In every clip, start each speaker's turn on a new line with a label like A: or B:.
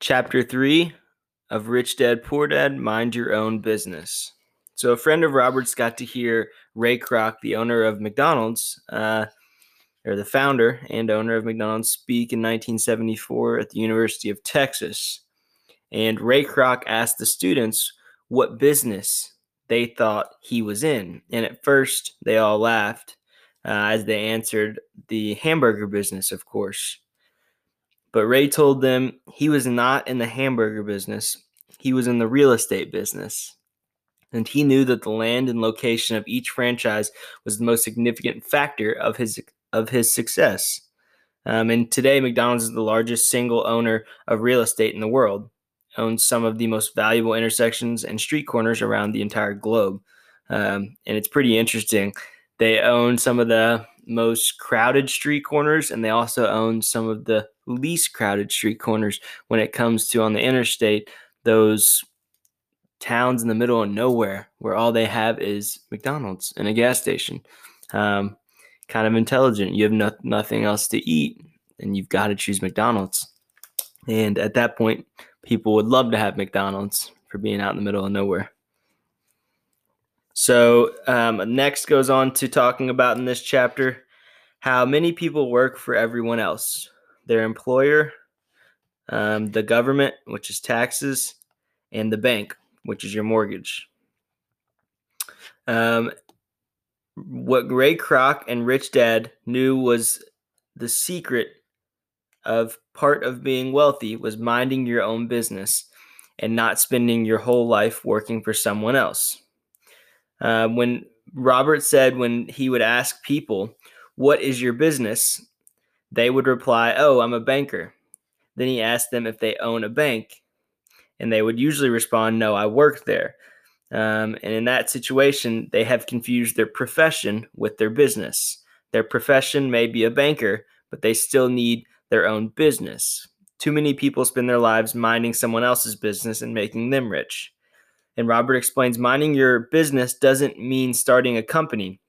A: Chapter 3 of Rich Dad Poor Dad Mind Your Own Business. So, a friend of Robert's got to hear Ray Kroc, the owner of McDonald's, uh, or the founder and owner of McDonald's, speak in 1974 at the University of Texas. And Ray Kroc asked the students what business they thought he was in. And at first, they all laughed uh, as they answered the hamburger business, of course. But Ray told them he was not in the hamburger business, he was in the real estate business. And he knew that the land and location of each franchise was the most significant factor of his of his success. Um, and today, McDonald's is the largest single owner of real estate in the world, owns some of the most valuable intersections and street corners around the entire globe. Um, and it's pretty interesting. They own some of the most crowded street corners, and they also own some of the least crowded street corners when it comes to on the interstate, those towns in the middle of nowhere where all they have is McDonald's and a gas station. Um, kind of intelligent. You have no, nothing else to eat, and you've got to choose McDonald's. And at that point, people would love to have McDonald's for being out in the middle of nowhere. So, um, next goes on to talking about in this chapter how many people work for everyone else their employer, um, the government, which is taxes, and the bank, which is your mortgage. Um, what Ray Kroc and Rich Dad knew was the secret of part of being wealthy was minding your own business and not spending your whole life working for someone else. Uh, when Robert said when he would ask people, What is your business? they would reply, Oh, I'm a banker. Then he asked them if they own a bank, and they would usually respond, No, I work there. Um, and in that situation, they have confused their profession with their business. Their profession may be a banker, but they still need their own business. Too many people spend their lives minding someone else's business and making them rich. And Robert explains minding your business doesn't mean starting a company,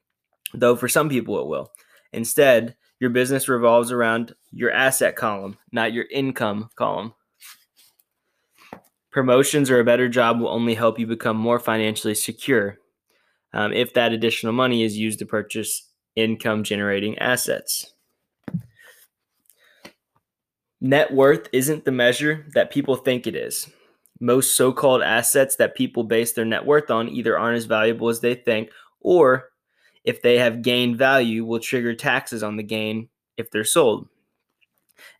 A: though for some people it will. Instead, your business revolves around your asset column, not your income column. Promotions or a better job will only help you become more financially secure um, if that additional money is used to purchase income generating assets. Net worth isn't the measure that people think it is most so called assets that people base their net worth on either aren't as valuable as they think, or if they have gained value, will trigger taxes on the gain if they're sold.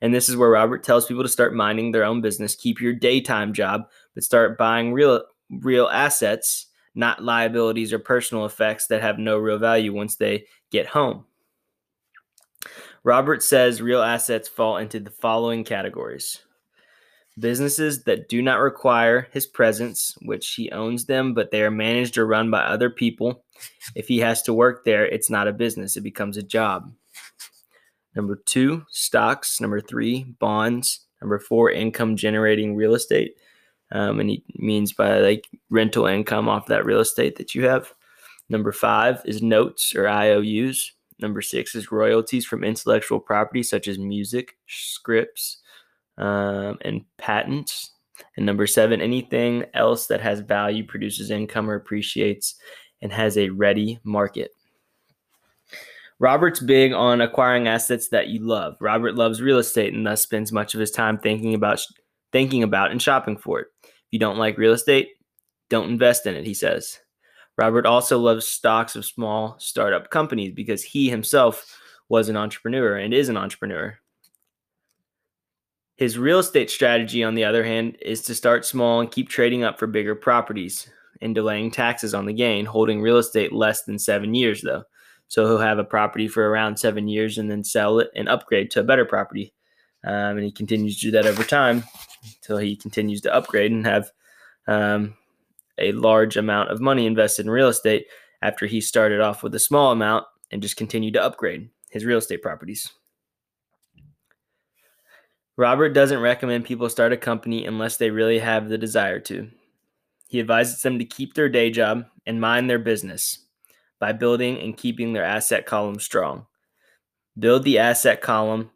A: And this is where Robert tells people to start minding their own business, keep your daytime job, but start buying real real assets, not liabilities or personal effects that have no real value once they get home. Robert says real assets fall into the following categories Businesses that do not require his presence, which he owns them, but they are managed or run by other people. If he has to work there, it's not a business, it becomes a job. Number two, stocks. Number three, bonds. Number four, income generating real estate. Um, and he means by like rental income off that real estate that you have. Number five is notes or IOUs. Number six is royalties from intellectual property such as music, scripts, um, and patents. And number seven, anything else that has value, produces income, or appreciates, and has a ready market. Robert's big on acquiring assets that you love. Robert loves real estate and thus spends much of his time thinking about thinking about and shopping for it. If you don't like real estate, don't invest in it, he says. Robert also loves stocks of small startup companies because he himself was an entrepreneur and is an entrepreneur. His real estate strategy, on the other hand, is to start small and keep trading up for bigger properties and delaying taxes on the gain, holding real estate less than seven years, though. So he'll have a property for around seven years and then sell it and upgrade to a better property. Um, and he continues to do that over time until he continues to upgrade and have um, a large amount of money invested in real estate after he started off with a small amount and just continued to upgrade his real estate properties. Robert doesn't recommend people start a company unless they really have the desire to. He advises them to keep their day job and mind their business by building and keeping their asset column strong. Build the asset column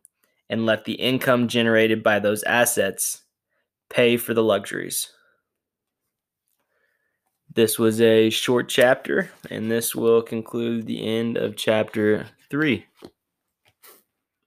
A: and let the income generated by those assets pay for the luxuries. This was a short chapter, and this will conclude the end of chapter three.